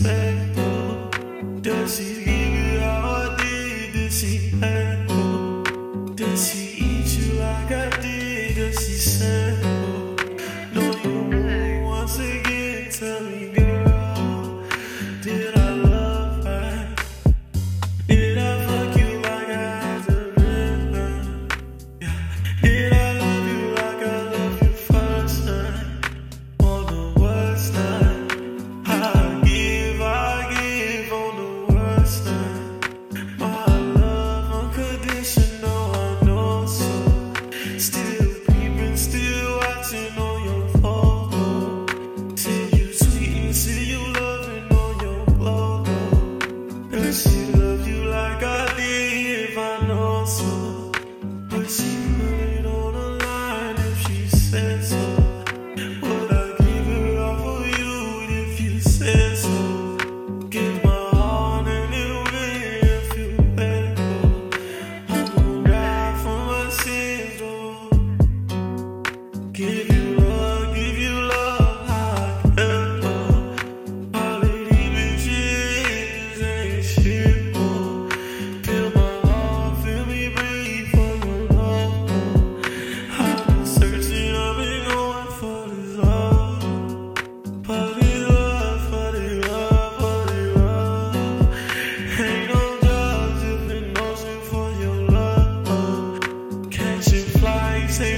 real? Is Say